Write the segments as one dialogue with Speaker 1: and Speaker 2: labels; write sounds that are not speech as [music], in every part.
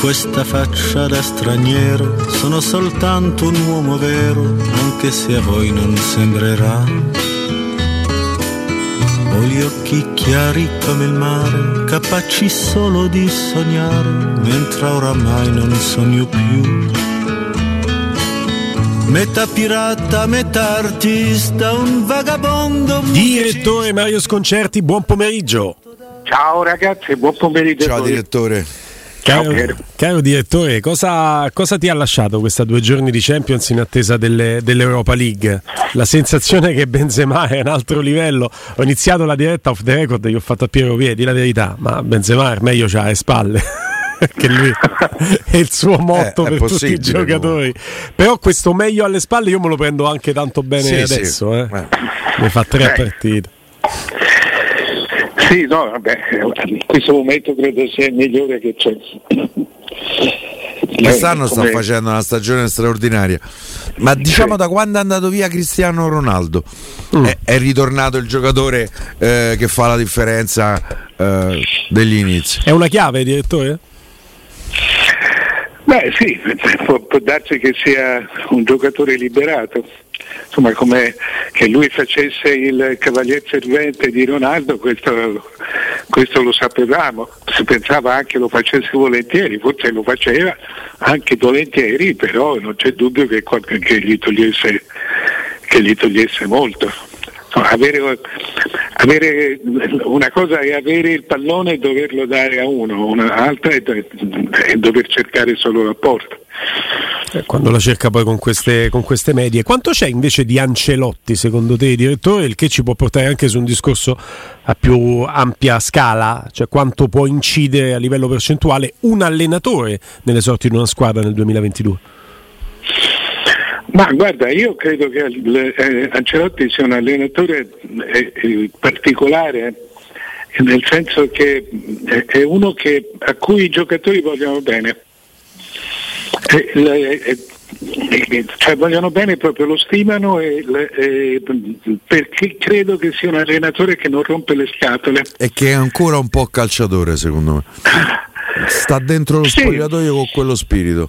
Speaker 1: questa faccia da straniero, sono soltanto un uomo vero, anche se a voi non sembrerà. Ho gli occhi chiari come il mare, capaci solo di sognare, mentre oramai non sogno più. Metà pirata, metà artista, un vagabondo.
Speaker 2: Direttore Mario Sconcerti, buon pomeriggio.
Speaker 3: Ciao ragazzi, buon pomeriggio.
Speaker 4: Ciao direttore.
Speaker 2: Caro, caro, direttore, cosa, cosa, ti ha lasciato questa due giorni di Champions in attesa delle, dell'Europa League? La sensazione che Benzema è un altro livello. Ho iniziato la diretta off the record e gli ho fatto a Piero Piedi la verità, ma Benzema è meglio c'ha le spalle. [laughs] che lui è il suo [laughs] motto eh, per tutti i giocatori. Comunque. Però questo meglio alle spalle io me lo prendo anche tanto bene sì, adesso. Sì. Eh. Eh. Mi fa tre eh. partite.
Speaker 3: Sì, no, vabbè, in questo momento credo sia il migliore che c'è.
Speaker 4: Quest'anno sta facendo una stagione straordinaria. Ma diciamo sì. da quando è andato via Cristiano Ronaldo mm. è, è, ritornato il giocatore eh, che fa la differenza eh, degli inizi.
Speaker 2: È una chiave, direttore?
Speaker 3: Beh sì, può, può darsi che sia un giocatore liberato insomma come che lui facesse il cavalier servente di Ronaldo, questo, questo, lo sapevamo, si pensava anche lo facesse volentieri, forse lo faceva anche volentieri, però non c'è dubbio che, che, gli, togliesse, che gli togliesse molto. Avere, avere, una cosa è avere il pallone e doverlo dare a uno, un'altra è, è dover cercare solo la porta.
Speaker 2: Eh, quando la cerca poi con queste, con queste, medie. Quanto c'è invece di Ancelotti secondo te, direttore, il che ci può portare anche su un discorso a più ampia scala, cioè quanto può incidere a livello percentuale un allenatore nelle sorti di una squadra nel 2022?
Speaker 3: Ma guarda, io credo che eh, Ancelotti sia un allenatore eh, eh, particolare nel senso che è uno che, a cui i giocatori vogliono bene. Cioè, vogliono bene, proprio lo stimano e, e, perché credo che sia un allenatore che non rompe le scatole.
Speaker 4: E che è ancora un po' calciatore secondo me. [laughs] Sta dentro lo sì. spogliatoio con quello spirito.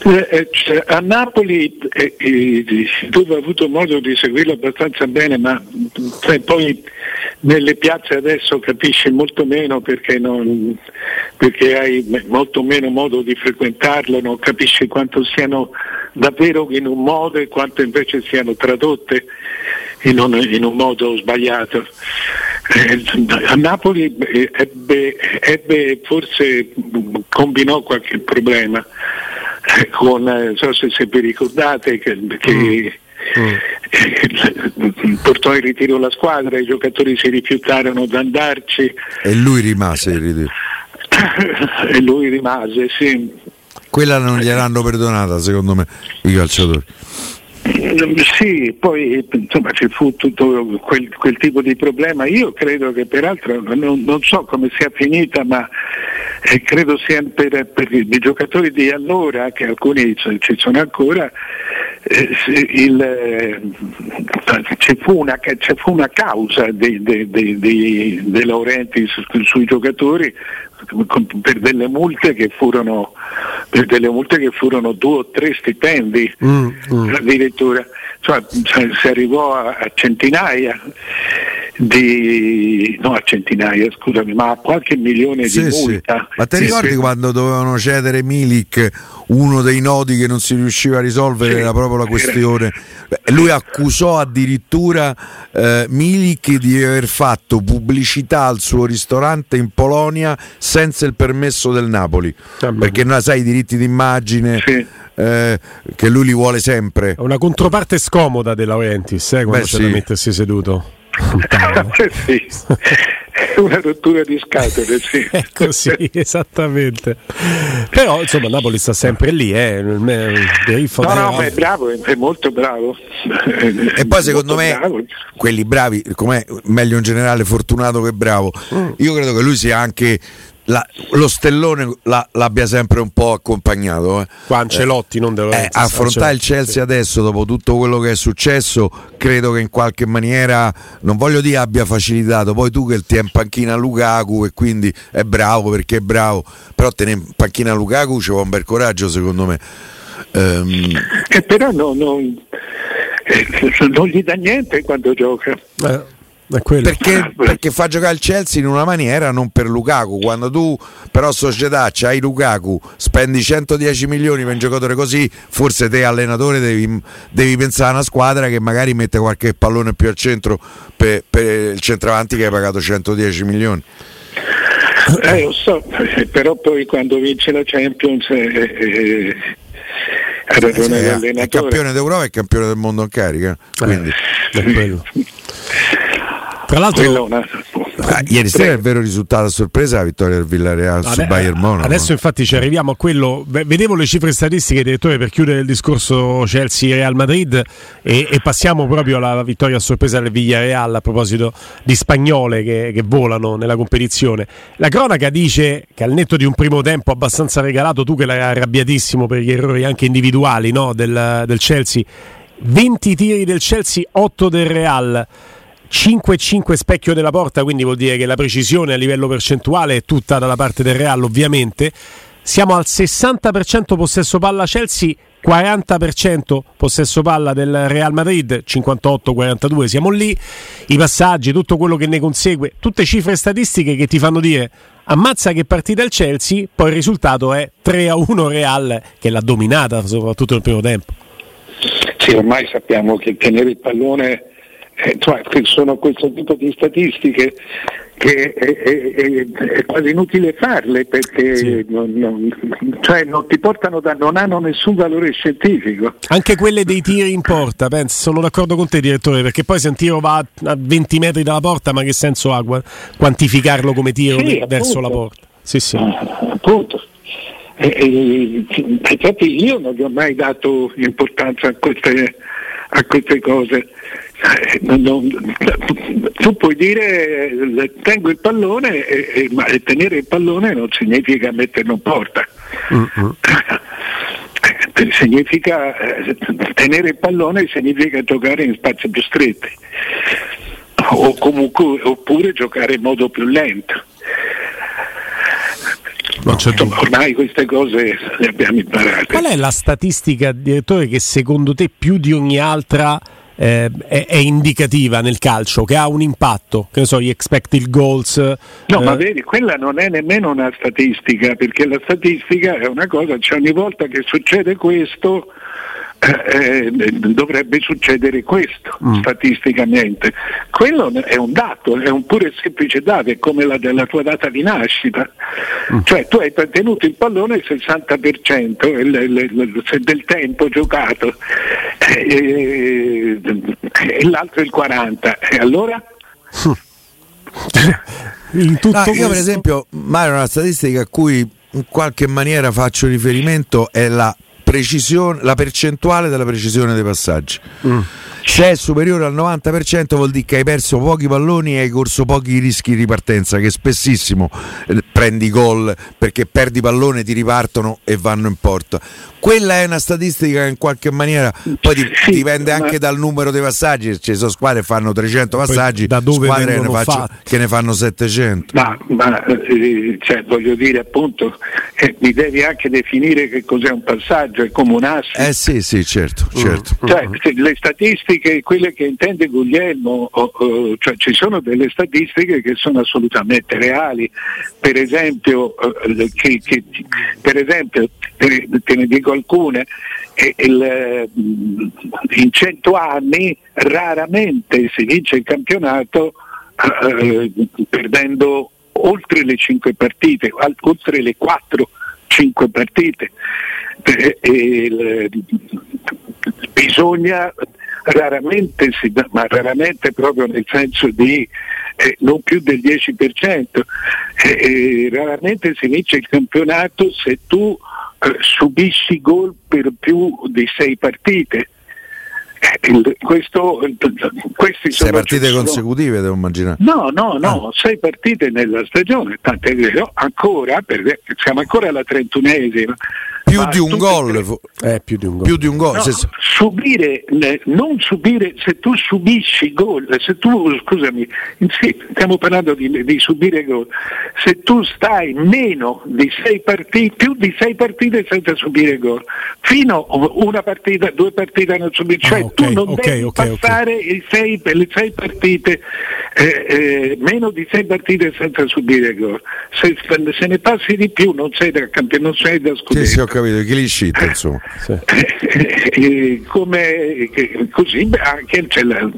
Speaker 3: Eh, eh, cioè, a Napoli eh, eh, tu hai avuto modo di seguirlo abbastanza bene, ma cioè, poi nelle piazze adesso capisci molto meno perché, non, perché, hai molto meno modo di frequentarlo, non capisci quanto siano davvero in un modo e quanto invece siano tradotte in un, in un modo sbagliato. Eh, a Napoli ebbe, ebbe, forse combinò qualche problema con, non so se, se vi ricordate che, che mm. mm. [laughs] portò in ritiro la squadra, i giocatori si rifiutarono di andarci.
Speaker 4: E lui rimase in ritiro. [laughs]
Speaker 3: e lui rimase, sì.
Speaker 4: Quella non gliel'hanno perdonata secondo me i calciatori.
Speaker 3: Sì, poi insomma ci fu tutto quel, quel, tipo di problema. Io credo che peraltro non, non so come sia finita, ma eh, credo sia per, per, i giocatori di allora, che alcuni ci sono ancora, eh, il, eh, ci, fu una, ci, fu una, causa dei, dei, dei, dei Laurenti su, sui giocatori per delle multe che furono per delle multe che furono due o tre stipendi mm, mm. addirittura cioè, si arrivò a, a centinaia di no a centinaia scusami ma a qualche milione sì, di multa.
Speaker 4: Sì. ma ti sì, ricordi quando dovevano cedere Milik uno dei nodi che non si riusciva a risolvere era proprio la questione? Lui accusò addirittura eh, Milik di aver fatto pubblicità al suo ristorante in Polonia senza il permesso del Napoli. Ah, perché non sai i diritti d'immagine eh, che lui li vuole sempre.
Speaker 2: Una controparte scomoda della Laurentiis eh, quando Beh, c'è da mettersi seduto [laughs]
Speaker 3: sì, una rottura di scatole, sì. [laughs]
Speaker 2: ecco sì, esattamente. Però insomma Napoli sta sempre lì, eh.
Speaker 3: no, no, è bravo, è molto bravo.
Speaker 4: E poi secondo me bravo. quelli bravi, com'è meglio in generale fortunato che bravo. Mm. Io credo che lui sia anche la, lo stellone la, l'abbia sempre un po' accompagnato. Eh.
Speaker 2: Qua Ancelotti, eh, non devo
Speaker 4: eh, Affrontare il Chelsea sì. adesso, dopo tutto quello che è successo, credo che in qualche maniera, non voglio dire abbia facilitato, poi tu che ti è in panchina Lukaku e quindi è bravo perché è bravo, però tenere in panchina Lukaku ci vuole un bel coraggio secondo me.
Speaker 3: Um... Eh, però no, no, eh, non gli dà niente quando gioca.
Speaker 4: Eh. Perché, perché, fa giocare il Chelsea in una maniera non per Lukaku. Quando tu però società c'hai Lukaku, spendi 110 milioni per un giocatore così, forse te allenatore devi, devi pensare a una squadra che magari mette qualche pallone più al centro per, per il centravanti che hai pagato 110 milioni.
Speaker 3: Eh, lo so, [laughs] però poi quando vince la Champions eh, eh, ha ragione
Speaker 4: eh, l'allenatore. È campione d'Europa e campione del mondo in carica. Quindi. Eh, [laughs]
Speaker 2: tra l'altro,
Speaker 4: ah, ieri sera è il vero risultato a sorpresa la vittoria del Villarreal su Bayern Monaco.
Speaker 2: Adesso infatti ci arriviamo a quello. Vedevo le cifre statistiche, direttore, per chiudere il discorso Chelsea-Real Madrid e, e, passiamo proprio alla vittoria a sorpresa del Villarreal a proposito di spagnole che, che, volano nella competizione. La cronaca dice che al netto di un primo tempo abbastanza regalato, tu che l'hai arrabbiatissimo per gli errori anche individuali no, del, del Chelsea, 20 tiri del Chelsea, 8 del Real. 5-5 specchio della porta, quindi vuol dire che la precisione a livello percentuale è tutta dalla parte del Real, ovviamente. Siamo al 60% possesso palla Chelsea, 40% possesso palla del Real Madrid, 58-42, siamo lì. I passaggi, tutto quello che ne consegue, tutte cifre statistiche che ti fanno dire ammazza che partita il Chelsea, poi il risultato è 3-1 Real che l'ha dominata soprattutto nel primo tempo.
Speaker 3: Sì, ormai sappiamo che tenere il pallone eh, cioè, sono questo tipo di statistiche che è, è, è, è quasi inutile farle perché sì. non, non, cioè non, ti portano da, non hanno nessun valore scientifico.
Speaker 2: Anche quelle dei tiri in porta, penso, sono d'accordo con te direttore, perché poi se un tiro va a 20 metri dalla porta, ma che senso ha quantificarlo come tiro sì, verso la porta? Sì, sì.
Speaker 3: Ah, appunto. E, e, infatti io non gli ho mai dato importanza a queste, a queste cose non, non, tu puoi dire tengo il pallone, e, ma tenere il pallone non significa metterlo in porta. Uh-huh. significa eh, tenere il pallone significa giocare in spazi più stretti o comunque, oppure giocare in modo più lento. ormai queste cose le abbiamo imparate.
Speaker 2: Qual è la statistica, direttore, che secondo te più di ogni altra eh, è, è, indicativa nel calcio, che ha un impatto, che ne so, gli expected goals.
Speaker 3: No, eh. ma vedi, quella non è nemmeno una statistica, perché la statistica è una cosa, cioè ogni volta che succede questo eh, dovrebbe succedere questo mm. statisticamente. Quello è un dato, è un pure semplice dato, è come la della tua data di nascita. Mm. Cioè tu hai tenuto il pallone il 60% il, il, il, del tempo giocato eh, e l'altro il 40%. E allora? [laughs]
Speaker 4: in tutto no, io per esempio, Mario, una statistica a cui in qualche maniera faccio riferimento è la precisione, la percentuale della precisione dei passaggi. Mm. Se è superiore al 90% vuol dire che hai perso pochi palloni e hai corso pochi rischi di ripartenza, che spessissimo eh, prendi gol perché perdi pallone, ti ripartono e vanno in porta. Quella è una statistica che in qualche maniera poi sì, dipende anche ma... dal numero dei passaggi. Ci sono squadre che fanno 300 passaggi, da dove squadre che ne, faccio, che ne, fanno 700.
Speaker 3: Ma, ma eh, cioè, voglio dire appunto, eh, mi devi anche definire che cos'è un passaggio, è come un asse.
Speaker 4: Eh sì, sì, certo. certo.
Speaker 3: Cioè, le statistiche, quelle che intende Guglielmo, oh, oh, cioè, ci sono delle statistiche che sono assolutamente reali. Per esempio, eh, che, che, per esempio te, te ne dico alcune, il, in cento anni raramente si vince il campionato eh, perdendo oltre le cinque partite, oltre le quattro, cinque partite. Eh, eh, bisogna raramente, si, ma raramente proprio nel senso di eh, non più del 10%, eh, raramente si vince il campionato se tu eh, subisci gol per più di sei partite. il, questo, questi
Speaker 4: Sei partite consecutive, devo immaginare.
Speaker 3: No, no, no, ah. sei partite nella stagione, tant'è vero, ancora, per, siamo ancora alla trentunesima
Speaker 4: più di un gol.
Speaker 2: Eh, più di un gol.
Speaker 4: Più di un gol.
Speaker 3: No, se... subire, non subire, se tu subisci gol, se tu, scusami, sì, stiamo parlando di, di, subire gol, se tu stai meno di sei partite, più di sei partite senza subire gol, fino a una partita, due partite non subire, cioè ah, okay, tu non okay, devi okay, passare sei, le sei partite, eh, eh, meno di sei partite senza subire gol. Se, se, ne passi di più non sei da campione, non sei da scudetto.
Speaker 4: Sì, sì, capito, clean sheet insomma.
Speaker 3: Sì. [laughs] Eh, come, così anche c'è la,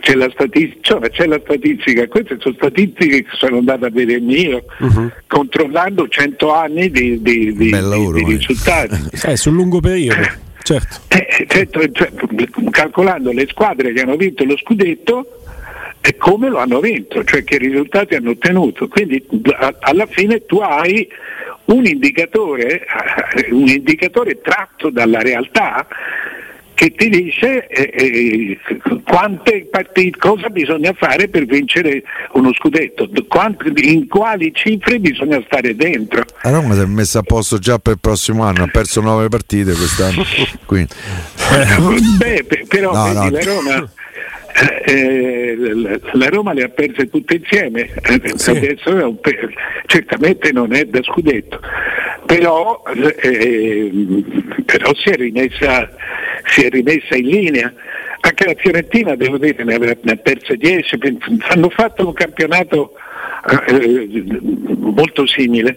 Speaker 3: c'è, la statistica, cioè, c'è la statistica, queste sono statistiche che sono andate a vedere io, uh-huh. controllando 100 anni di, di, di, lavoro, di risultati. [laughs]
Speaker 2: Eh, sul lungo periodo. Certo.
Speaker 3: Eh, certo, cioè, calcolando le squadre che hanno vinto lo scudetto e come lo hanno vinto, cioè che risultati hanno ottenuto. Quindi alla fine tu hai un indicatore, eh, un indicatore tratto dalla realtà che ti dice eh, eh, quante partite, cosa bisogna fare per vincere uno scudetto, quante, in quali cifre bisogna stare dentro.
Speaker 4: La Roma si è messa a posto già per il prossimo anno, ha perso nove partite quest'anno. [laughs]
Speaker 3: Beh, però no, no. la Roma eh, la Roma le ha perse tutte insieme, eh, sì. adesso certamente non è da scudetto, però, eh, però si, è rimessa, si, è rimessa, in linea. Anche la Fiorentina, devo dire, ne ha perse 10, hanno fatto un campionato eh, molto simile.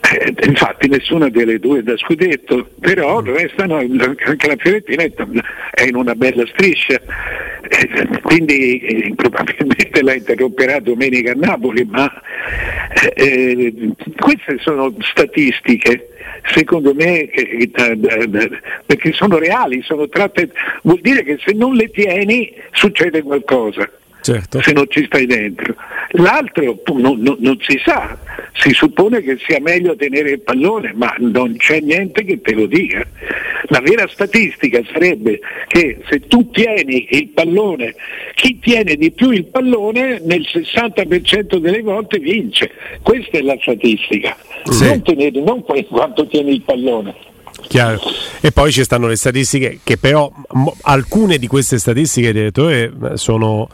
Speaker 3: Eh, infatti nessuna delle due è da scudetto, però restano, anche la Fiorentina è in una bella striscia. Eh, quindi eh, probabilmente la interromperà domenica a Napoli, ma eh, queste sono statistiche secondo me eh, perché sono reali, sono tratte, vuol dire che se non le tieni succede qualcosa certo. se non ci stai dentro. L'altro non, non, non, si sa, si suppone che sia meglio tenere il pallone, ma non c'è niente che te lo dica. La vera statistica sarebbe che se tu tieni il pallone, chi tiene di più il pallone nel 60% delle volte vince. Questa è la statistica, sì. non, tenere, non quanto tieni il pallone.
Speaker 2: Chiaro. E poi ci stanno le statistiche che però mo, alcune di queste statistiche, direttore, sono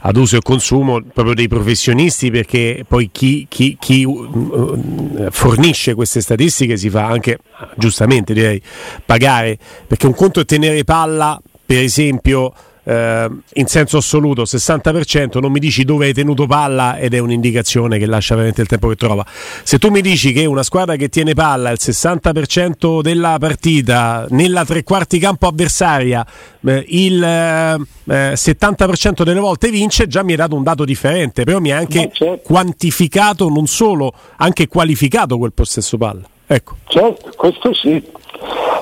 Speaker 2: ad uso e consumo proprio dei professionisti perché poi chi, chi, chi uh, fornisce queste statistiche si fa anche, giustamente direi, pagare perché un conto è tenere palla, per esempio eh, in senso assoluto 60%, non mi dici dove hai tenuto palla ed è un'indicazione che lascia veramente il tempo che trova. Se tu mi dici che una squadra che tiene palla il 60% della partita nella tre quarti campo avversaria eh, il eh, 70% delle volte vince, già mi hai dato un dato differente, però mi ha anche certo. quantificato, non solo, anche qualificato quel possesso palla. Ecco.
Speaker 3: Certo, questo sì.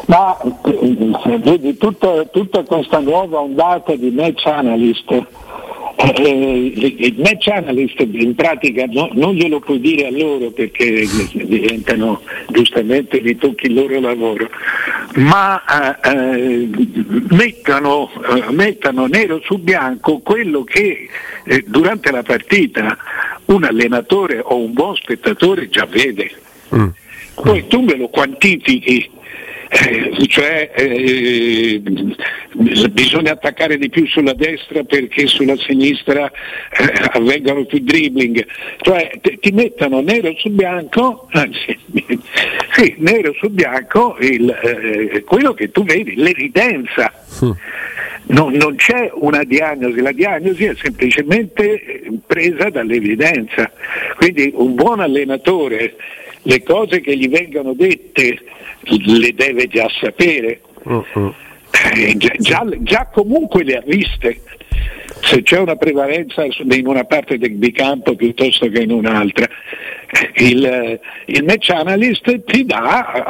Speaker 3: Ma eh, vedi, tutta, tutta questa nuova ondata di match analyst eh, il match analyst in pratica no, non glielo puoi dire a loro perché diventano giustamente li tocchi il loro lavoro, ma eh, eh mettano, eh, mettano, nero su bianco quello che eh, durante la partita un allenatore o un buon spettatore già vede. Mm. Poi tu me lo quantifichi eh, cioè eh, bisogna attaccare di più sulla destra perché sulla sinistra eh, avvengano più dribbling, cioè te, ti mettono nero su bianco, anzi, [laughs] sì, nero su bianco il, eh, quello che tu vedi, l'evidenza. Mm. Non, non, c'è una diagnosi, la diagnosi è semplicemente presa dall'evidenza. Quindi un buon allenatore le cose che gli vengono dette le deve già sapere, uh-huh. eh, già, già, già, comunque le ha viste. Se c'è una prevalenza in una parte del campo piuttosto che in un'altra, il, il match analyst ti, dà,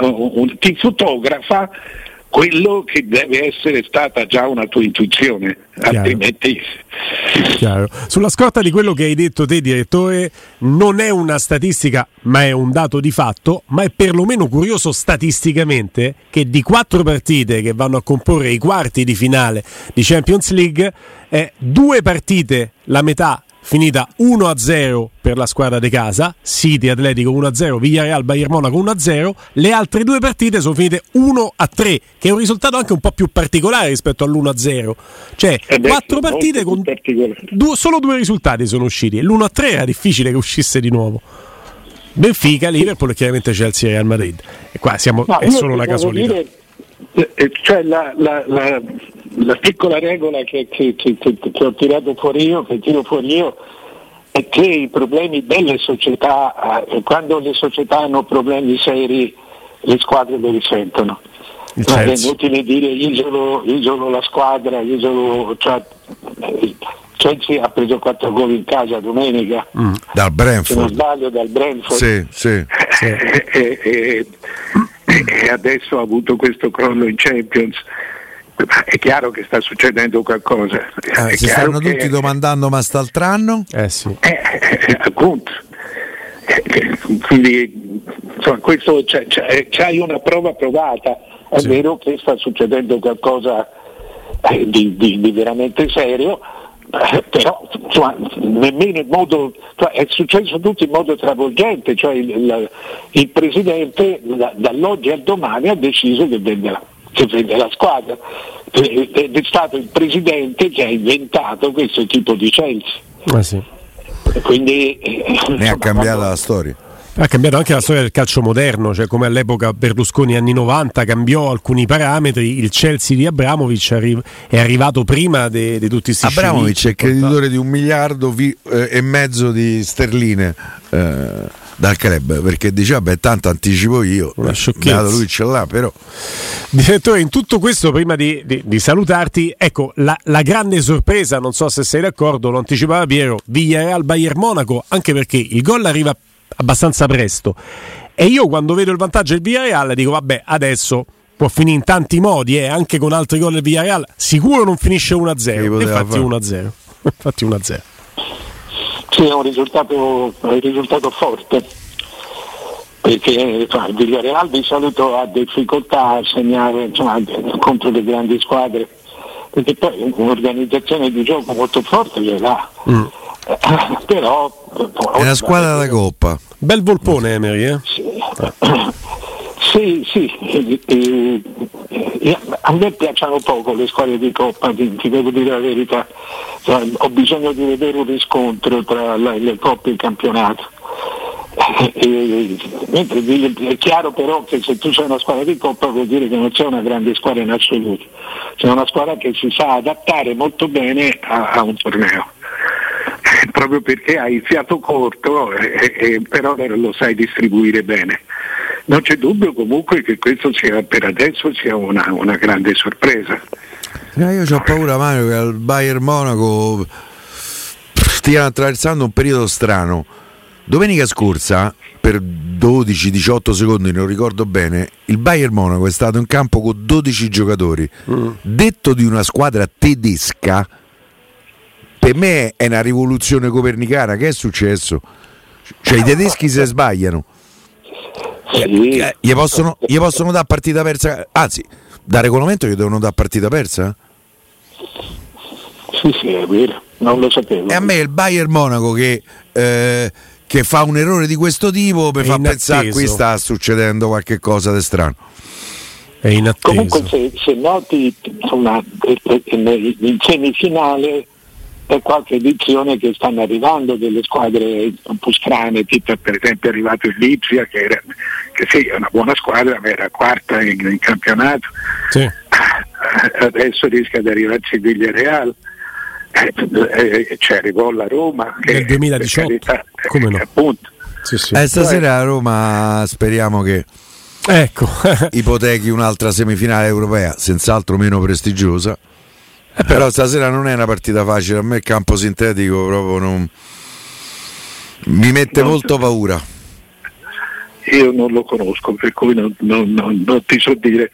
Speaker 3: ti fotografa quello che deve essere stata già una tua intuizione,
Speaker 2: Chiaro.
Speaker 3: altrimenti
Speaker 2: Chiaro. Sulla scorta di quello che hai detto te, direttore, non è una statistica, ma è un dato di fatto, ma è perlomeno curioso statisticamente che di quattro partite che vanno a comporre i quarti di finale di Champions League, eh, due partite, la metà finita 1-0 per la squadra di casa, City Atletico 1-0, Villarreal Bayern Monaco 1-0, le altre due partite sono finite 1-3, che è un risultato anche un po' più particolare rispetto all'1-0. Cioè,
Speaker 3: Eh
Speaker 2: quattro partite con due- solo due risultati sono usciti e l'1-3 era difficile che uscisse di nuovo. Benfica, Liverpool e chiaramente Chelsea e Real Madrid. E qua siamo,
Speaker 3: No,
Speaker 2: è solo una casualità.
Speaker 3: dire, cioè la, la- la- la piccola regola che, che- che- che- ho tirato fuori io, che tiro fuori io, è che i problemi delle società, eh, quando le società hanno problemi seri, le squadre lo risentono. Ma è inutile dire isolo, isolo la squadra, isolo, cioè, eh, Chelsea ha preso 4 gol in casa domenica,
Speaker 2: Mm.
Speaker 4: Dal
Speaker 3: se non
Speaker 4: Brentford.
Speaker 3: sbaglio dal Brentford.
Speaker 4: Sì, sì. [laughs]
Speaker 3: e, e- e- e adesso ha avuto questo crollo in Champions. È chiaro che sta succedendo qualcosa.
Speaker 4: Eh, si stanno
Speaker 3: che-
Speaker 4: tutti domandando ma st'altro anno?
Speaker 2: Eh sì.
Speaker 3: eh, eh, appunto. Eh, Quindi insomma, questo c'è, c'è- c'hai una prova provata. È
Speaker 2: Sì.
Speaker 3: vero che sta succedendo qualcosa eh, di, di- di veramente serio, eh, però insomma, nemmeno in modo, cioè, è successo tutto in modo travolgente, cioè il, il- il Presidente da- dall'oggi al domani ha deciso che vende la, che vende la squadra Eh, ed è stato il Presidente che ha inventato questo tipo di Chelsea.
Speaker 2: Ah, sì.
Speaker 3: E Quindi, eh,
Speaker 4: Ne ha
Speaker 3: insomma,
Speaker 4: cambiata
Speaker 3: quando-
Speaker 4: la storia.
Speaker 2: Ha cambiato anche la storia del calcio moderno, cioè come all'epoca Berlusconi anni 90 cambiò alcuni parametri, il Chelsea di Abramovic arri- è arrivato prima di tutti questi
Speaker 4: Abramovic è creditore di un miliardo vi- eh, e mezzo di sterline eh, dal club perché dice vabbè tanto anticipo io Eh, beato lui ce l'ha però
Speaker 2: Direttore, in tutto questo, prima di, di- di salutarti, ecco la, la grande sorpresa, non so se sei d'accordo, lo anticipava Piero, Villarreal Bayern Monaco, anche perché il gol arriva abbastanza presto. E io quando vedo il vantaggio del Villarreal dico, vabbè, adesso può finire in tanti modi, eh, anche con altri gol del Villarreal, sicuro non finisce 1-0.
Speaker 4: Che poteva
Speaker 2: Infatti
Speaker 4: fare?
Speaker 2: 1-0. [laughs] Infatti 1-0.
Speaker 3: Sì, è un risultato, è un risultato forte perché il Villarreal di solito ha difficoltà a segnare insomma, contro le grandi squadre perché poi un'organizzazione di gioco molto forte gliela ha.
Speaker 2: Mm.
Speaker 3: Però
Speaker 4: è una squadra da coppa
Speaker 2: Bel volpone Emery, eh?
Speaker 3: Sì, sì, eh, eh, eh, a me piacciono poco le squadre di Coppa, ti, ti devo dire la verità, Cioè, ho bisogno di vedere un riscontro tra la- le coppe e il campionato. È chiaro però che se tu sei una squadra di Coppa vuol dire che non c'è una grande squadra in assoluto, c'è una squadra che si sa adattare molto bene a, a un torneo. Eh, Proprio perché hai il fiato corto, eh, eh, però lo sai distribuire bene. Non c'è dubbio comunque che questo sia per adesso sia una, una grande sorpresa.
Speaker 4: Eh, io ho paura Mario che al Bayern Monaco stiano attraversando un periodo strano domenica scorsa per 12-18 secondi non ricordo bene il Bayern Monaco è stato in campo con 12 giocatori detto di una squadra tedesca per me è una rivoluzione copernicana che è successo? cioè i tedeschi se sbagliano
Speaker 3: Sì,
Speaker 4: eh, gli possono, gli possono dare partita persa anzi da regolamento gli devono dare partita persa?
Speaker 3: sì, sì, è vero, non lo sapevo.
Speaker 4: E a me il Bayern Monaco che, eh, che fa un errore di questo tipo mi
Speaker 2: È
Speaker 4: fa
Speaker 2: inatteso.
Speaker 4: pensare qui sta succedendo qualche cosa di strano.
Speaker 2: È inatteso.
Speaker 3: Comunque se, se noti insomma, eh, eh, in semifinale c'è qualche edizione che stanno arrivando delle squadre un po' strane, tipo per esempio è arrivato il Lipsia che, era, che sì, è una buona squadra ma era quarta in, in campionato,
Speaker 2: Sì.
Speaker 3: adesso rischia di arrivarci il Villarreal. Eh, eh, ci arrivò la Roma che,
Speaker 2: Nel 2018,
Speaker 3: per carità,
Speaker 2: come no?
Speaker 3: appunto,
Speaker 2: Sì, sì.
Speaker 4: Eh, stasera a Roma speriamo che
Speaker 2: Ecco. [laughs]
Speaker 4: ipotechi un'altra semifinale europea, senz'altro meno prestigiosa.
Speaker 2: Eh,
Speaker 4: Però stasera non è una partita facile, a me il campo sintetico proprio non... mi mette
Speaker 3: No.
Speaker 4: molto paura.
Speaker 3: io non lo conosco per cui non, non- non- non ti so dire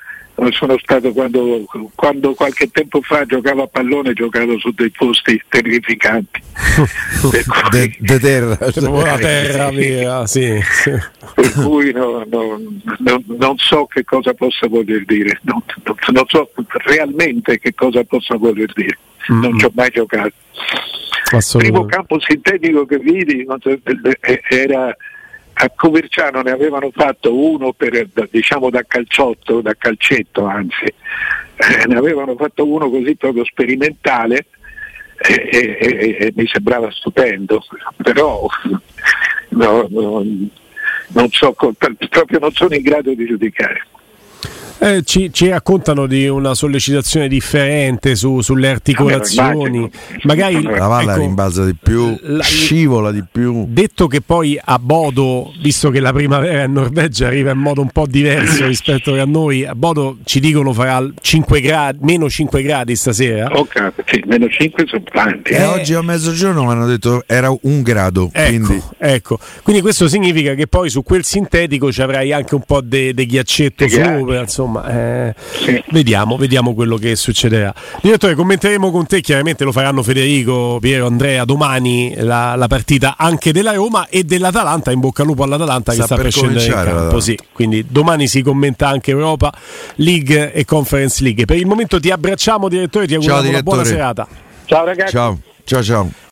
Speaker 3: sono stato quando, quando, qualche tempo fa giocavo a pallone, giocavo su dei posti terrificanti. [laughs]
Speaker 4: de, de terra, [laughs]
Speaker 2: la terra vera, sì.
Speaker 3: Per cui no, no, no, non so che cosa possa voler dire, non, so realmente che cosa possa voler dire, mm-hmm. non ci ho mai giocato. Il primo campo sintetico che vidi era a Coverciano ne avevano fatto uno per, diciamo da calciotto, da calcetto anzi, eh, ne avevano fatto uno così proprio sperimentale e, e, e, e mi sembrava stupendo, però no, no, non so, [laughs] proprio non sono in grado di giudicare.
Speaker 2: Eh, ci, ci, raccontano di una sollecitazione differente su, sulle articolazioni. Magari
Speaker 4: la palla ecco, rimbalza di più, la, scivola di più.
Speaker 2: Detto che poi a Bodo, visto che la primavera in Norvegia arriva in modo un po' diverso [laughs] rispetto a noi, a Bodo ci dicono farà 5 gradi, meno 5 gradi stasera.
Speaker 3: Ok, sì, meno 5 sono tanti.
Speaker 4: Eh, eh. Oggi a mezzogiorno mi hanno detto era un grado.
Speaker 2: Ecco,
Speaker 4: quindi.
Speaker 2: ecco, quindi questo significa che poi su quel sintetico ci avrai anche un po' di ghiaccetto sopra, insomma insomma, eh, sì. vediamo, vediamo quello che succederà. Direttore, commenteremo con te, chiaramente lo faranno Federico, Piero, Andrea domani la, la partita anche della Roma e dell'Atalanta, in bocca al lupo all'Atalanta sta che sta per, per scendere in campo. Sì. Quindi domani si commenta anche Europa League e Conference League. Per il momento ti abbracciamo, direttore, ti auguriamo una buona serata.
Speaker 3: Ciao ragazzi.
Speaker 4: Ciao, ciao, ciao.